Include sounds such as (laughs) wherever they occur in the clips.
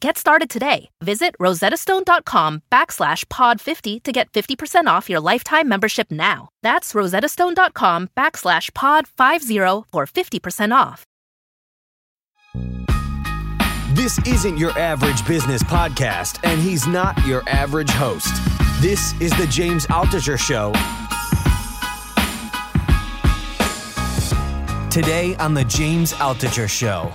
Get started today. Visit rosettastone.com backslash pod50 to get 50% off your lifetime membership now. That's rosettastone.com backslash pod50 for 50% off. This isn't your average business podcast, and he's not your average host. This is the James Altucher Show. Today on the James Altucher Show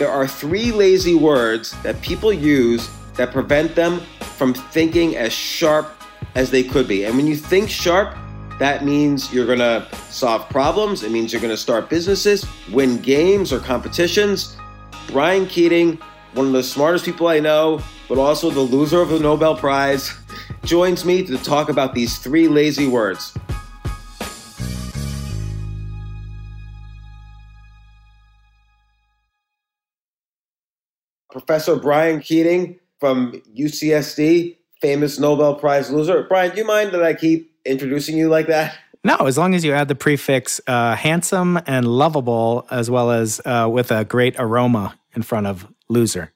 there are three lazy words that people use that prevent them from thinking as sharp as they could be. And when you think sharp, that means you're gonna solve problems, it means you're gonna start businesses, win games or competitions. Brian Keating, one of the smartest people I know, but also the loser of the Nobel Prize, (laughs) joins me to talk about these three lazy words. Professor Brian Keating from UCSD, famous Nobel Prize loser. Brian, do you mind that I keep introducing you like that? No, as long as you add the prefix uh, handsome and lovable, as well as uh, with a great aroma in front of loser.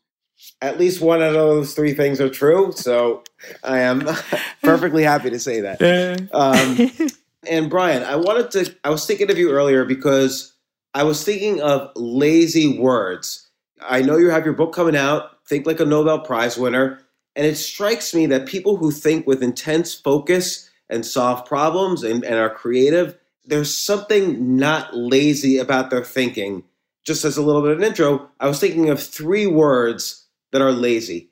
At least one of those three things are true. So I am (laughs) perfectly happy to say that. Um, (laughs) and Brian, I wanted to, I was thinking of you earlier because I was thinking of lazy words I know you have your book coming out, Think Like a Nobel Prize winner. And it strikes me that people who think with intense focus and solve problems and, and are creative, there's something not lazy about their thinking. Just as a little bit of an intro, I was thinking of three words that are lazy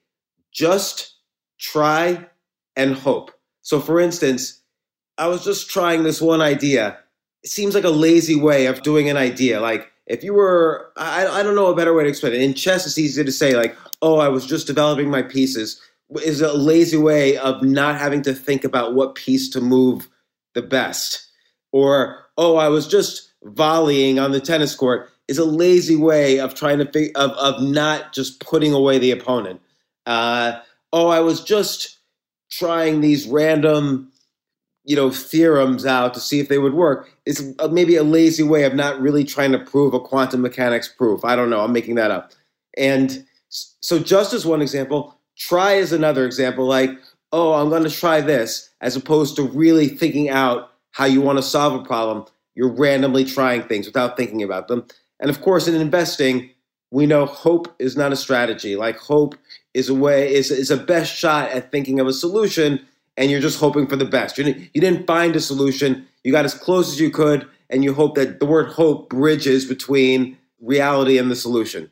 just, try, and hope. So, for instance, I was just trying this one idea. It seems like a lazy way of doing an idea. Like, if you were I, I don't know a better way to explain it. In chess it's easy to say like oh i was just developing my pieces. Is a lazy way of not having to think about what piece to move the best. Or oh i was just volleying on the tennis court is a lazy way of trying to think of, of not just putting away the opponent. Uh, oh i was just trying these random you know theorems out to see if they would work. Is uh, maybe a lazy way of not really trying to prove a quantum mechanics proof. I don't know. I'm making that up. And so just as one example try is another example like oh i'm going to try this as opposed to really thinking out how you want to solve a problem. You're randomly trying things without thinking about them. And of course in investing we know hope is not a strategy. Like hope is a way is, is a best shot at thinking of a solution and you're just hoping for the best. You didn't, you didn't find a solution. You got as close as you could, and you hope that the word hope bridges between reality and the solution.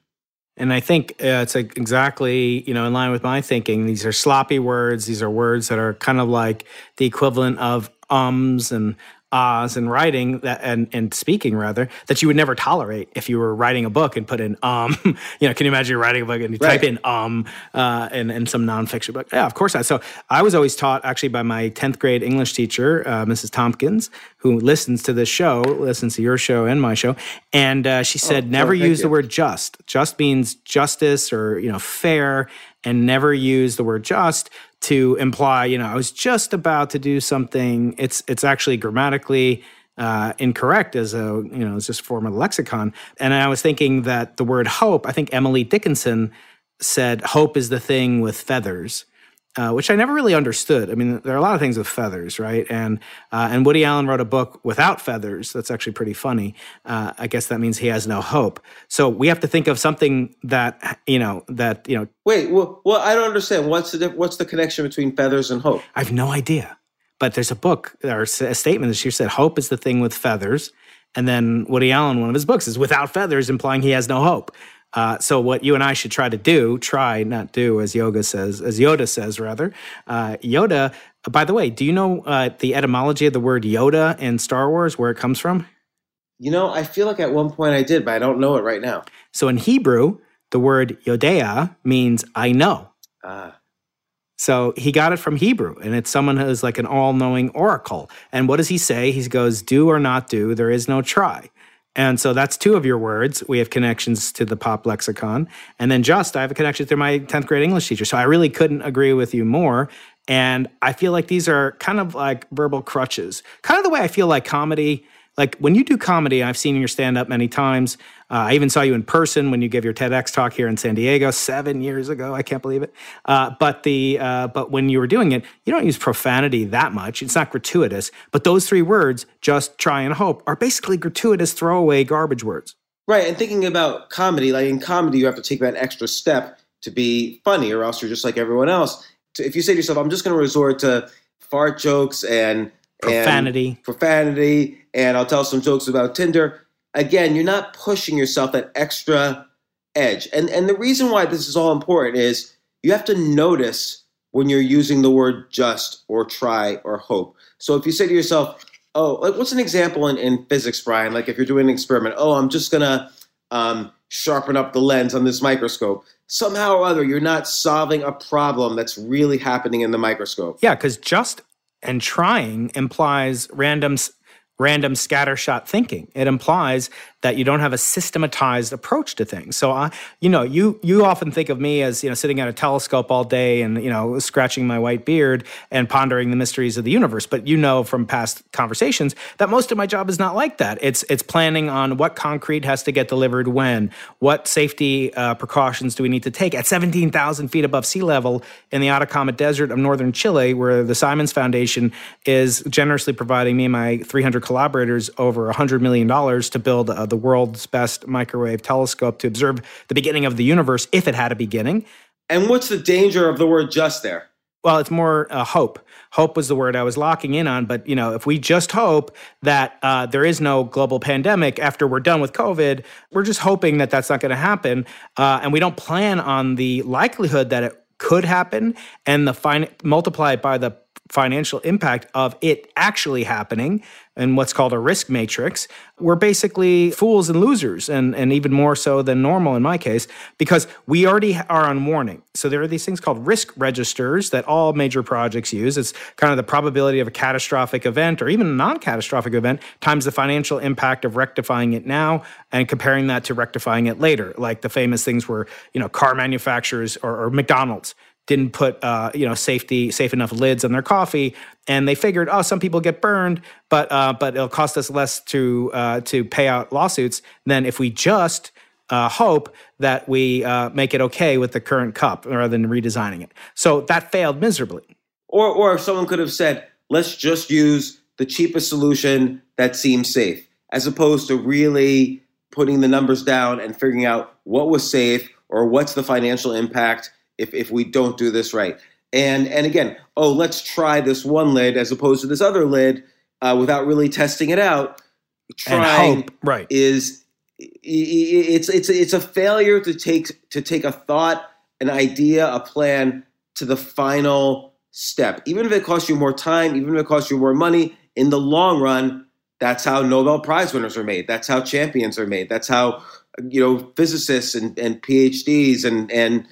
And I think uh, it's exactly you know in line with my thinking. These are sloppy words. These are words that are kind of like the equivalent of ums and ahs in writing that, and, and speaking rather that you would never tolerate if you were writing a book and put in um (laughs) you know can you imagine you're writing a book and you right. type in um uh in, in some nonfiction book yeah of course not so I was always taught actually by my 10th grade English teacher uh, Mrs. Tompkins who listens to this show listens to your show and my show and uh, she said oh, never use you. the word just just means justice or you know fair and never use the word just to imply, you know, I was just about to do something. It's it's actually grammatically uh, incorrect as a you know as just form of lexicon. And I was thinking that the word hope. I think Emily Dickinson said hope is the thing with feathers uh, which I never really understood. I mean, there are a lot of things with feathers, right? And uh, and Woody Allen wrote a book without feathers. That's actually pretty funny. Uh, I guess that means he has no hope. So we have to think of something that you know that you know. Wait, well, well I don't understand. What's the what's the connection between feathers and hope? I have no idea. But there's a book or a statement that she said hope is the thing with feathers, and then Woody Allen, one of his books, is without feathers, implying he has no hope. Uh, so what you and I should try to do, try not do, as Yoga says, as Yoda says rather. Uh, Yoda. By the way, do you know uh, the etymology of the word Yoda in Star Wars, where it comes from? You know, I feel like at one point I did, but I don't know it right now. So in Hebrew, the word Yodea means I know. Ah. So he got it from Hebrew, and it's someone who's like an all knowing oracle. And what does he say? He goes, Do or not do, there is no try. And so that's two of your words. We have connections to the pop lexicon. And then just, I have a connection through my 10th grade English teacher. So I really couldn't agree with you more. And I feel like these are kind of like verbal crutches, kind of the way I feel like comedy like when you do comedy, I've seen your stand up many times. Uh, I even saw you in person when you gave your TEDx talk here in San Diego seven years ago. I can't believe it. Uh, but the uh, but when you were doing it, you don't use profanity that much. It's not gratuitous. But those three words, just try and hope, are basically gratuitous throwaway garbage words. Right. And thinking about comedy, like in comedy, you have to take that extra step to be funny, or else you're just like everyone else. If you say to yourself, "I'm just going to resort to fart jokes and profanity, and profanity, and I'll tell some jokes about Tinder. Again, you're not pushing yourself that extra edge. And and the reason why this is all important is you have to notice when you're using the word just or try or hope. So if you say to yourself, oh, like what's an example in, in physics, Brian? Like if you're doing an experiment, oh, I'm just gonna um, sharpen up the lens on this microscope. Somehow or other, you're not solving a problem that's really happening in the microscope. Yeah, because just and trying implies random random scattershot thinking. It implies that you don't have a systematized approach to things. So, I, you know, you you often think of me as you know sitting at a telescope all day and you know scratching my white beard and pondering the mysteries of the universe. But you know from past conversations that most of my job is not like that. It's it's planning on what concrete has to get delivered when, what safety uh, precautions do we need to take at seventeen thousand feet above sea level in the Atacama Desert of northern Chile, where the Simons Foundation is generously providing me and my three hundred collaborators over hundred million dollars to build a the world's best microwave telescope to observe the beginning of the universe if it had a beginning. And what's the danger of the word just there? Well, it's more uh, hope. Hope was the word I was locking in on. But you know, if we just hope that uh, there is no global pandemic after we're done with COVID, we're just hoping that that's not going to happen, uh, and we don't plan on the likelihood that it could happen, and the fin- multiply it by the financial impact of it actually happening and what's called a risk matrix, we're basically fools and losers, and, and even more so than normal in my case, because we already are on warning. So there are these things called risk registers that all major projects use. It's kind of the probability of a catastrophic event or even a non catastrophic event times the financial impact of rectifying it now and comparing that to rectifying it later. Like the famous things where, you know, car manufacturers or, or McDonald's didn't put uh, you know safety safe enough lids on their coffee, and they figured, oh, some people get burned, but uh, but it'll cost us less to uh, to pay out lawsuits than if we just uh, hope that we uh, make it okay with the current cup rather than redesigning it. So that failed miserably. Or or someone could have said, let's just use the cheapest solution that seems safe, as opposed to really putting the numbers down and figuring out what was safe or what's the financial impact if, if we don't do this right. And and again, oh, let's try this one lid as opposed to this other lid uh, without really testing it out. Trying hope, right. is it's it's it's a failure to take to take a thought, an idea, a plan to the final step. Even if it costs you more time, even if it costs you more money, in the long run, that's how Nobel Prize winners are made. That's how champions are made. That's how you know physicists and, and PhDs and and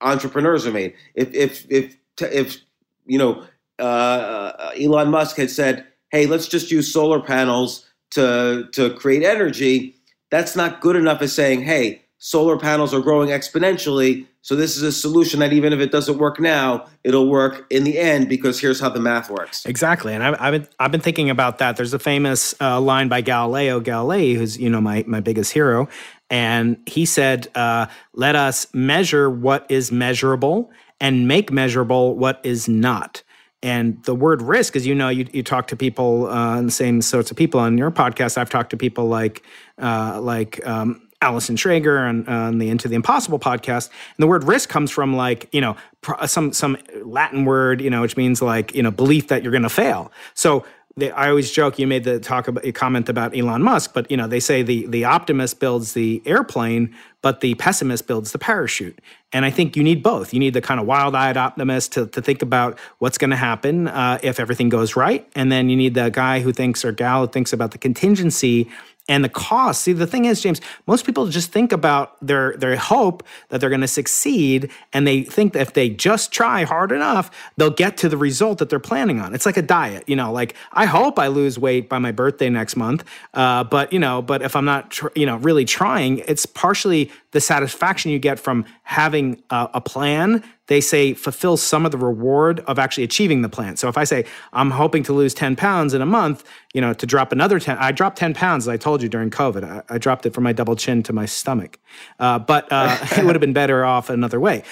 entrepreneurs are made. If if if if you know uh, Elon Musk had said, "Hey, let's just use solar panels to to create energy," that's not good enough as saying, "Hey, solar panels are growing exponentially." So this is a solution that even if it doesn't work now, it'll work in the end because here's how the math works. Exactly, and I've, I've been I've been thinking about that. There's a famous uh, line by Galileo Galilei, who's you know my my biggest hero, and he said, uh, let us measure what is measurable and make measurable what is not. And the word risk, as you know, you, you talk to people, uh, the same sorts of people on your podcast. I've talked to people like, uh, like um, Allison Schrager on, on, the Into the Impossible podcast. And the word risk comes from like, you know, some some Latin word, you know, which means like, you know, belief that you're going to fail. So they, I always joke. You made the talk about comment about Elon Musk, but you know they say the the optimist builds the airplane, but the pessimist builds the parachute. And I think you need both. You need the kind of wild eyed optimist to, to think about what's going to happen uh, if everything goes right. And then you need the guy who thinks or gal who thinks about the contingency and the cost. See, the thing is, James, most people just think about their their hope that they're going to succeed, and they think that if they just try hard enough, they'll get to the result that they're planning on. It's like a diet, you know. Like I hope I lose weight by my birthday next month, uh, but you know, but if I'm not, tr- you know, really trying, it's partially the satisfaction you get from having a, a plan they say fulfill some of the reward of actually achieving the plan. So if I say I'm hoping to lose 10 pounds in a month, you know, to drop another 10, I dropped 10 pounds, as I told you during COVID. I, I dropped it from my double chin to my stomach. Uh, but uh, (laughs) it would have been better off another way.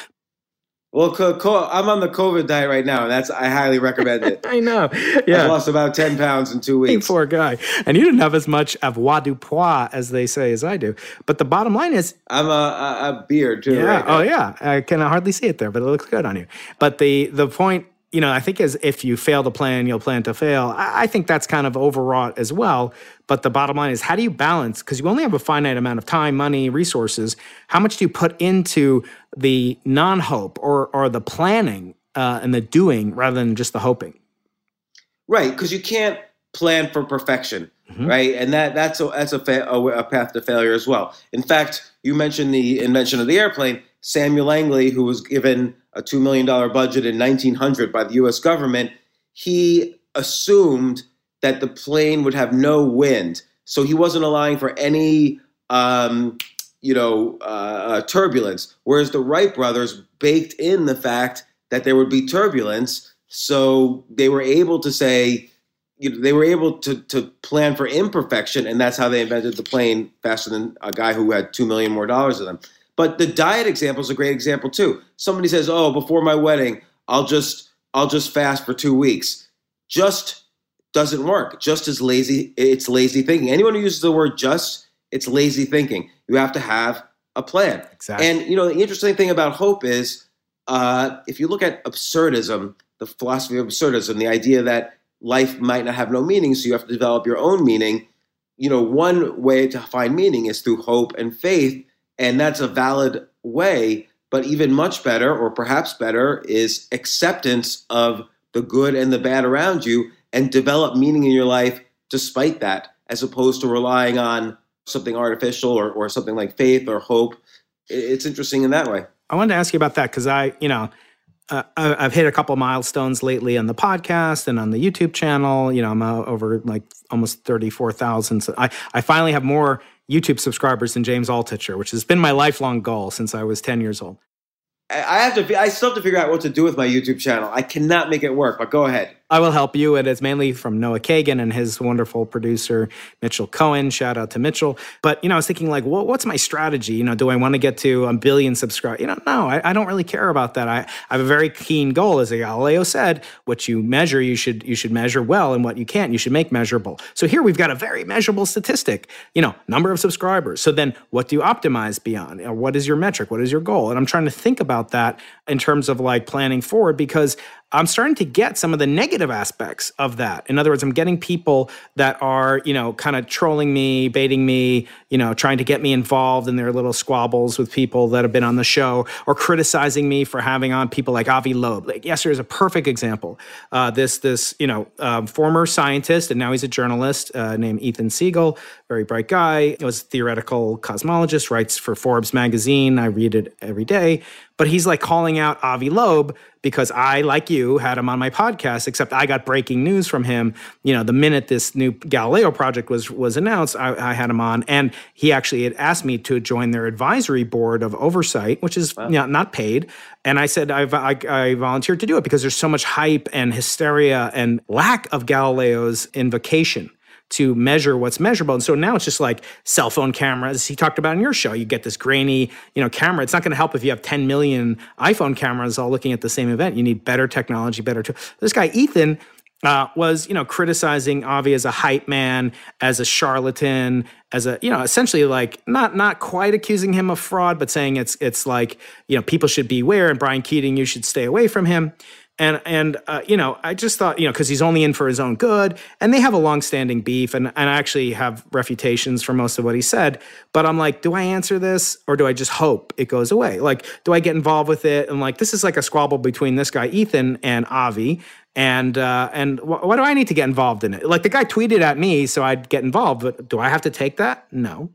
Well, co- co- I'm on the COVID diet right now, and that's I highly recommend it. (laughs) I know. Yeah, I lost about ten pounds in two weeks. (laughs) Poor guy, and you didn't have as much avoirdupois as they say as I do. But the bottom line is, I'm a, a, a beard too. Yeah. Right oh yeah. I can hardly see it there, but it looks good on you. But the the point you know, I think as if you fail to plan, you'll plan to fail. I, think that's kind of overwrought as well. But the bottom line is, how do you balance? Because you only have a finite amount of time, money, resources. How much do you put into the non-hope or or the planning uh, and the doing rather than just the hoping? Right, because you can't plan for perfection, mm-hmm. right? And that that's a that's a, fa- a, path to failure as well. In fact, you mentioned the invention of the airplane. Samuel Langley, who was given a $2 million budget in 1900 by the US government, he assumed that the plane would have no wind. So he wasn't allowing for any, um, you know, uh, uh, turbulence. Whereas the Wright brothers baked in the fact that there would be turbulence. So they were able to say, you know, they were able to, to plan for imperfection, and that's how they invented the plane faster than a guy who had 2 million more dollars of them. But the diet example is a great example too. Somebody says, "Oh, before my wedding, I'll just I'll just fast for 2 weeks." Just doesn't work. Just as lazy it's lazy thinking. Anyone who uses the word just, it's lazy thinking. You have to have a plan. Exactly. And you know, the interesting thing about hope is uh, if you look at absurdism, the philosophy of absurdism, the idea that life might not have no meaning, so you have to develop your own meaning. You know, one way to find meaning is through hope and faith and that's a valid way. But even much better, or perhaps better, is acceptance of the good and the bad around you and develop meaning in your life despite that, as opposed to relying on something artificial or, or something like faith or hope. It's interesting in that way. I wanted to ask you about that because I, you know, uh, I've hit a couple milestones lately on the podcast and on the YouTube channel. You know, I'm over like almost 34,000. So I, I finally have more YouTube subscribers than James Altucher, which has been my lifelong goal since I was 10 years old. I have to. I still have to figure out what to do with my YouTube channel. I cannot make it work. But go ahead. I will help you. And it's mainly from Noah Kagan and his wonderful producer, Mitchell Cohen. Shout out to Mitchell. But, you know, I was thinking, like, well, what's my strategy? You know, do I want to get to a billion subscribers? You know, no, I, I, don't really care about that. I, I have a very keen goal. As Galileo said, what you measure, you should you should measure well, and what you can't, you should make measurable. So here we've got a very measurable statistic, you know, number of subscribers. So then what do you optimize beyond? What is your metric? What is your goal? And I'm trying to think about that in terms of like planning forward because I'm starting to get some of the negative aspects of that. In other words, I'm getting people that are, you know, kind of trolling me, baiting me, you know, trying to get me involved in their little squabbles with people that have been on the show or criticizing me for having on people like Avi Loeb. Like yesterday is a perfect example. Uh, this, this, you know, uh, former scientist and now he's a journalist uh, named Ethan Siegel, very bright guy. He was a theoretical cosmologist, writes for Forbes magazine. I read it every day. But he's like calling out Avi Loeb because I, like you, had him on my podcast, except I got breaking news from him. You know, the minute this new Galileo project was was announced, I, I had him on. And he actually had asked me to join their advisory board of oversight, which is wow. you know, not paid. And I said I, I, I volunteered to do it because there's so much hype and hysteria and lack of Galileo's invocation to measure what's measurable. And so now it's just like cell phone cameras. He talked about in your show, you get this grainy, you know, camera. It's not going to help if you have 10 million iPhone cameras all looking at the same event. You need better technology, better. T- this guy Ethan uh, was you know criticizing Avi as a hype man, as a charlatan, as a you know essentially like not not quite accusing him of fraud, but saying it's it's like you know people should beware and Brian Keating you should stay away from him. And and uh, you know, I just thought you know because he's only in for his own good, and they have a long-standing beef, and and I actually have refutations for most of what he said. But I'm like, do I answer this or do I just hope it goes away? Like, do I get involved with it? And like, this is like a squabble between this guy Ethan and Avi, and uh, and wh- why do I need to get involved in it? Like the guy tweeted at me, so I'd get involved. But do I have to take that? No.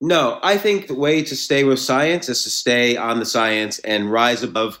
No, I think the way to stay with science is to stay on the science and rise above.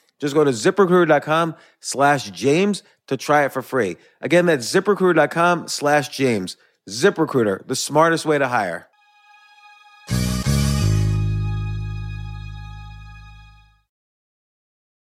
Just go to ziprecruiter.com slash James to try it for free. Again, that's ziprecruiter.com slash James. ZipRecruiter, the smartest way to hire.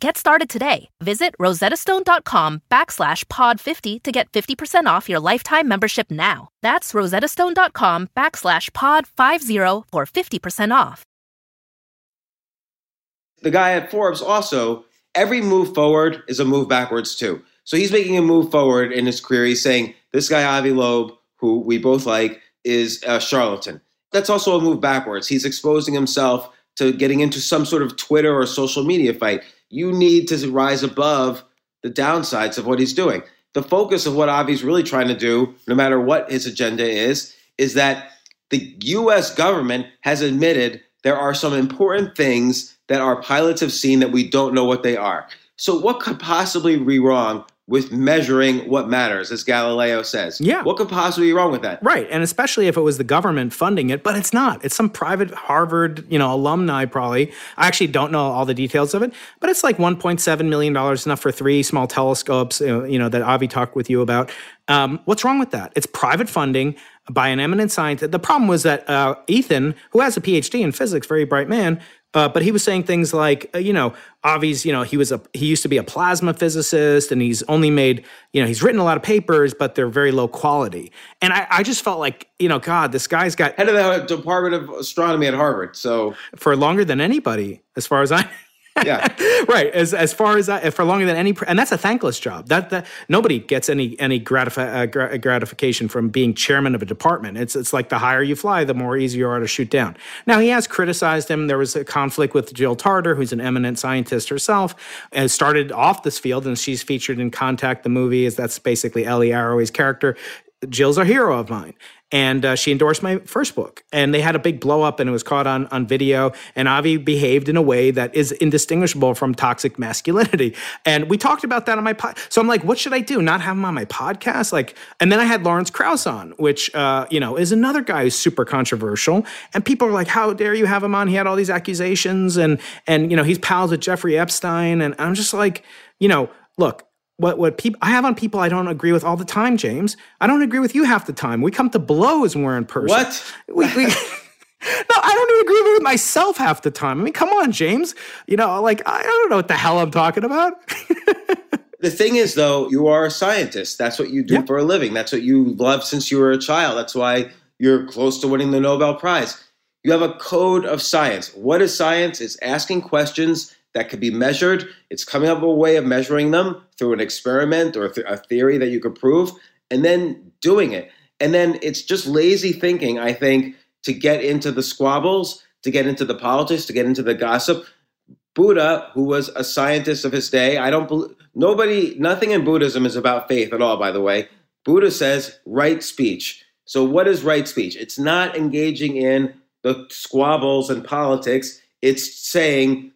Get started today. Visit rosettastone.com backslash pod 50 to get 50% off your lifetime membership now. That's rosettastone.com backslash pod 50 for 50% off. The guy at Forbes also, every move forward is a move backwards too. So he's making a move forward in his career. He's saying, this guy, Avi Loeb, who we both like, is a charlatan. That's also a move backwards. He's exposing himself to getting into some sort of Twitter or social media fight you need to rise above the downsides of what he's doing. The focus of what Avi's really trying to do, no matter what his agenda is, is that the US government has admitted there are some important things that our pilots have seen that we don't know what they are. So, what could possibly be wrong with measuring what matters, as Galileo says. Yeah. What could possibly be wrong with that? Right. And especially if it was the government funding it, but it's not. It's some private Harvard, you know, alumni probably. I actually don't know all the details of it, but it's like $1.7 million, enough for three small telescopes, you know, that Avi talked with you about. Um, what's wrong with that? It's private funding by an eminent scientist. The problem was that uh, Ethan, who has a PhD in physics, very bright man, uh, but he was saying things like, uh, you know, Avi's, you know, he was a he used to be a plasma physicist, and he's only made, you know, he's written a lot of papers, but they're very low quality. And I, I just felt like, you know, God, this guy's got head of the Department of Astronomy at Harvard, so for longer than anybody, as far as I yeah. (laughs) right. As as far as for longer than any, and that's a thankless job. That that nobody gets any any gratifi- uh, grat- gratification from being chairman of a department. It's it's like the higher you fly, the more easy you are to shoot down. Now he has criticized him. There was a conflict with Jill Tarter, who's an eminent scientist herself, and started off this field, and she's featured in Contact, the movie. Is that's basically Ellie Arroway's character. Jill's a hero of mine and uh, she endorsed my first book. And they had a big blow up and it was caught on, on video. And avi behaved in a way that is indistinguishable from toxic masculinity. And we talked about that on my pod so i'm like what should i do? Not have him on my podcast? Like and then i had lawrence krauss on which uh, you know is another guy who's super controversial. And people are like how dare you have him on? He had all these accusations and and you know he's pals with jeffrey epstein. And i'm just like you know look what what people I have on people I don't agree with all the time, James. I don't agree with you half the time. We come to blows when we're in person. What? We, we, (laughs) no, I don't even agree with myself half the time. I mean, come on, James. You know, like I don't know what the hell I'm talking about. (laughs) the thing is, though, you are a scientist. That's what you do for a living. That's what you love since you were a child. That's why you're close to winning the Nobel Prize. You have a code of science. What is science? It's asking questions that could be measured. It's coming up with a way of measuring them through an experiment or a theory that you could prove, and then doing it. And then it's just lazy thinking, I think, to get into the squabbles, to get into the politics, to get into the gossip. Buddha, who was a scientist of his day, I don't believe nobody, nothing in Buddhism is about faith at all, by the way. Buddha says right speech. So, what is right speech? It's not engaging in the squabbles and politics. It's saying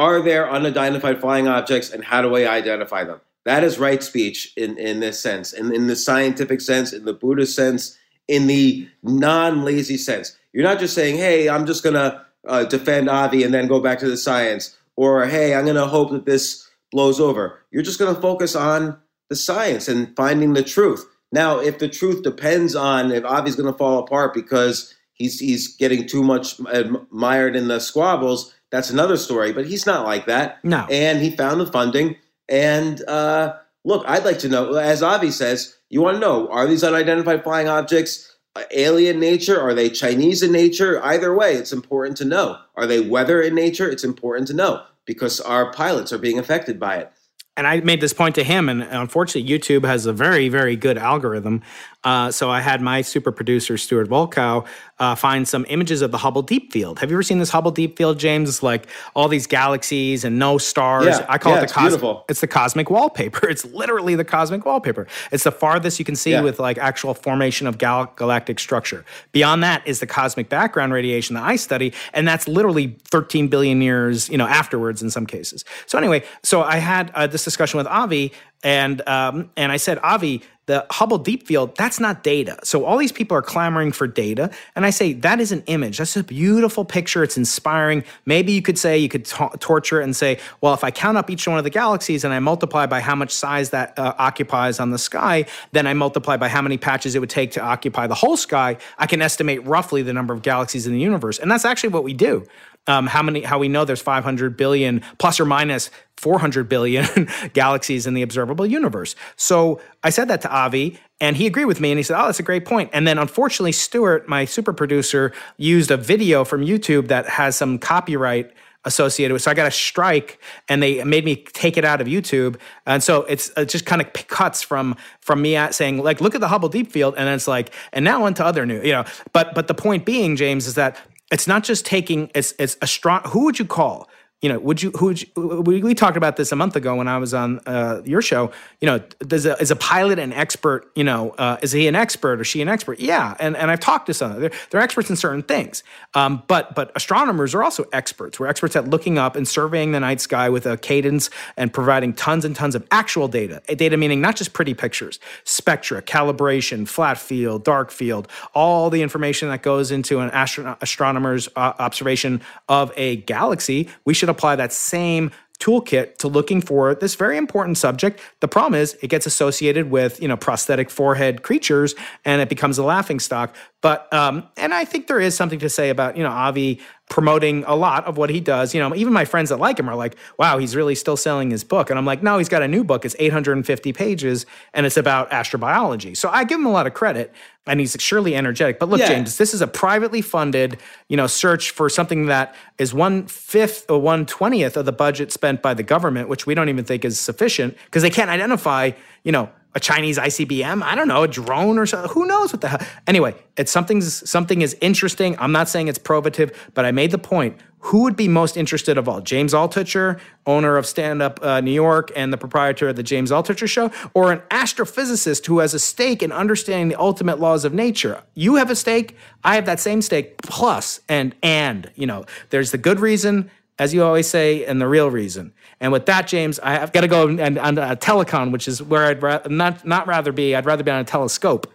are there unidentified flying objects and how do I identify them? That is right speech in, in this sense, in, in the scientific sense, in the Buddhist sense, in the non lazy sense. You're not just saying, hey, I'm just going to uh, defend Avi and then go back to the science, or hey, I'm going to hope that this blows over. You're just going to focus on the science and finding the truth. Now, if the truth depends on if Avi's going to fall apart because he's he's getting too much admired in the squabbles, that's another story. But he's not like that. No. And he found the funding. And uh, look, I'd like to know, as Avi says, you want to know are these unidentified flying objects uh, alien nature? Are they Chinese in nature? Either way, it's important to know. Are they weather in nature? It's important to know because our pilots are being affected by it and I made this point to him, and unfortunately, YouTube has a very, very good algorithm. Uh, so I had my super producer Stuart Volkow uh, find some images of the Hubble Deep Field. Have you ever seen this Hubble Deep Field, James? It's like all these galaxies and no stars. Yeah, I call yeah, it the it's cosmic. It's the cosmic wallpaper. (laughs) It's literally the cosmic wallpaper. It's the farthest you can see Yeah. with like actual formation of gal- galactic structure. Beyond that is the cosmic background radiation that I study, and that's literally 13 billion years, you know, afterwards in some cases. So anyway, so I had uh, this discussion with Avi, and um, and I said, Avi, the Hubble Deep Field, that's not data. So all these people are clamoring for data, and I say that is an image. That's a beautiful picture. It's inspiring. Maybe you could say you could to- torture it and say, well, if I count up each one of the galaxies and I multiply by how much size that uh, occupies on the sky, then I multiply by how many patches it would take to occupy the whole sky. I can estimate roughly the number of galaxies in the universe, and that's actually what we do um, how many how we know there's 500 billion plus or minus 400 billion (laughs) galaxies in the observable universe. So i said that to avi and he agreed with me and he said oh that's a great point. And then unfortunately stuart my super producer used a video from youtube that has some copyright associated with so i got a strike and they made me take it out of youtube. And so it's it just kind of cuts from from me at saying like look at the hubble deep field and then it's like and now onto other new you know. But but the point being james is that it's not just taking it's it's a strong who would you call you know, would you, who, we, we talked about this a month ago when I was on uh, your show, you know, does a, is a pilot an expert, you know, uh, is he an expert or she an expert? Yeah. And, and I've talked to some, they're, they're experts in certain things. Um, but, but astronomers are also experts. We're experts at looking up and surveying the night sky with a cadence and providing tons and tons of actual data, data meaning not just pretty pictures, spectra, calibration, flat field, dark field, all the information that goes into an astro- astronomer's uh, observation of a galaxy. We should apply that same toolkit to looking for this very important subject. The problem is it gets associated with, you know, prosthetic forehead creatures and it becomes a laughing stock. But um, and I think there is something to say about, you know, Avi promoting a lot of what he does. You know, even my friends that like him are like, wow, he's really still selling his book. And I'm like, no, he's got a new book. It's 850 pages and it's about astrobiology. So I give him a lot of credit and he's surely energetic. But look, yeah. James, this is a privately funded, you know, search for something that is one fifth or one twentieth of the budget spent by the government, which we don't even think is sufficient because they can't identify, you know, a Chinese ICBM, I don't know, a drone or something. Who knows what the hell? Anyway, it's something's something is interesting. I'm not saying it's probative, but I made the point. Who would be most interested of all? James Altucher, owner of Stand Up uh, New York and the proprietor of the James Altucher Show, or an astrophysicist who has a stake in understanding the ultimate laws of nature? You have a stake. I have that same stake. Plus, and and you know, there's the good reason as you always say, and the real reason. And with that, James, I, have got to go and on a uh, telecon, which is where I'd ra- not not rather be. I'd rather be on a telescope.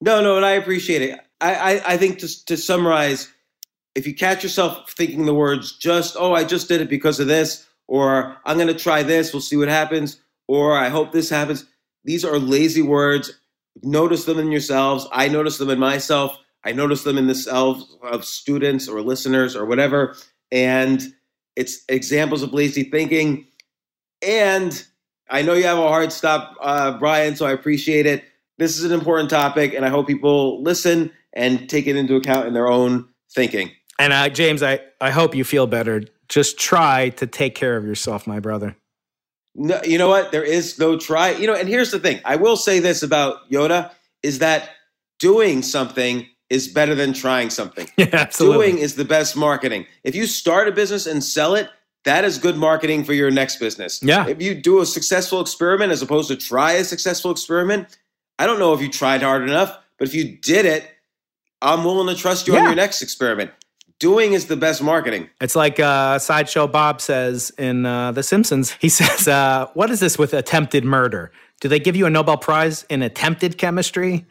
No, no, and I appreciate it. I, I, I think to, to summarize, if you catch yourself thinking the words just, oh, I just did it because of this, or I'm going to try this, we'll see what happens, or I hope this happens. These are lazy words. Notice them in yourselves. I notice them in myself. I notice them in the selves of students or listeners or whatever. And it's examples of lazy thinking. And I know you have a hard stop, uh, Brian, so I appreciate it. This is an important topic, and I hope people listen and take it into account in their own thinking. And uh, James, I, I hope you feel better. Just try to take care of yourself, my brother. No, you know what? There is no try. You know, and here's the thing. I will say this about Yoda is that doing something is better than trying something. (laughs) Yeah, absolutely. Doing is the best marketing. If you start a business and sell it, that is good marketing for your next business. Yeah. If you do a successful experiment as opposed to try a successful experiment, I don't know if you tried hard enough, but if you did it, I'm willing to trust you yeah. on your next experiment. Doing is the best marketing. It's like uh, Sideshow Bob says in uh, The Simpsons. He (laughs) says, uh, What is this with attempted murder? Do they give you a Nobel Prize in attempted chemistry?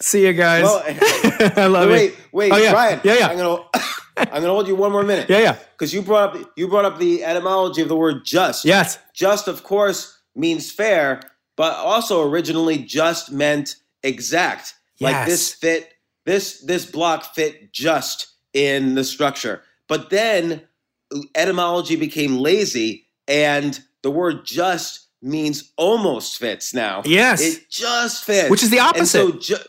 See you guys. Well, (laughs) (laughs) I love wait, it. Wait, wait, oh, yeah. Brian. Yeah, yeah. I'm gonna (coughs) I'm gonna hold you one more minute. Yeah, yeah. Because you brought up you brought up the etymology of the word just. Yes. Just, of course, means fair, but also originally just meant exact. Yes. Like this fit this this block fit just in the structure. But then etymology became lazy and the word just means almost fits now. Yes. It just fits. Which is the opposite. So ju-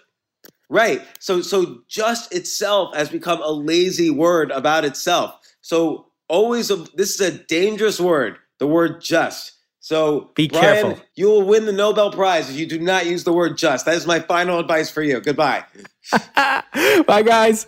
right. So so just itself has become a lazy word about itself. So always a, this is a dangerous word, the word just. So be Brian, careful. You will win the Nobel Prize if you do not use the word just. That is my final advice for you. Goodbye. (laughs) Bye guys.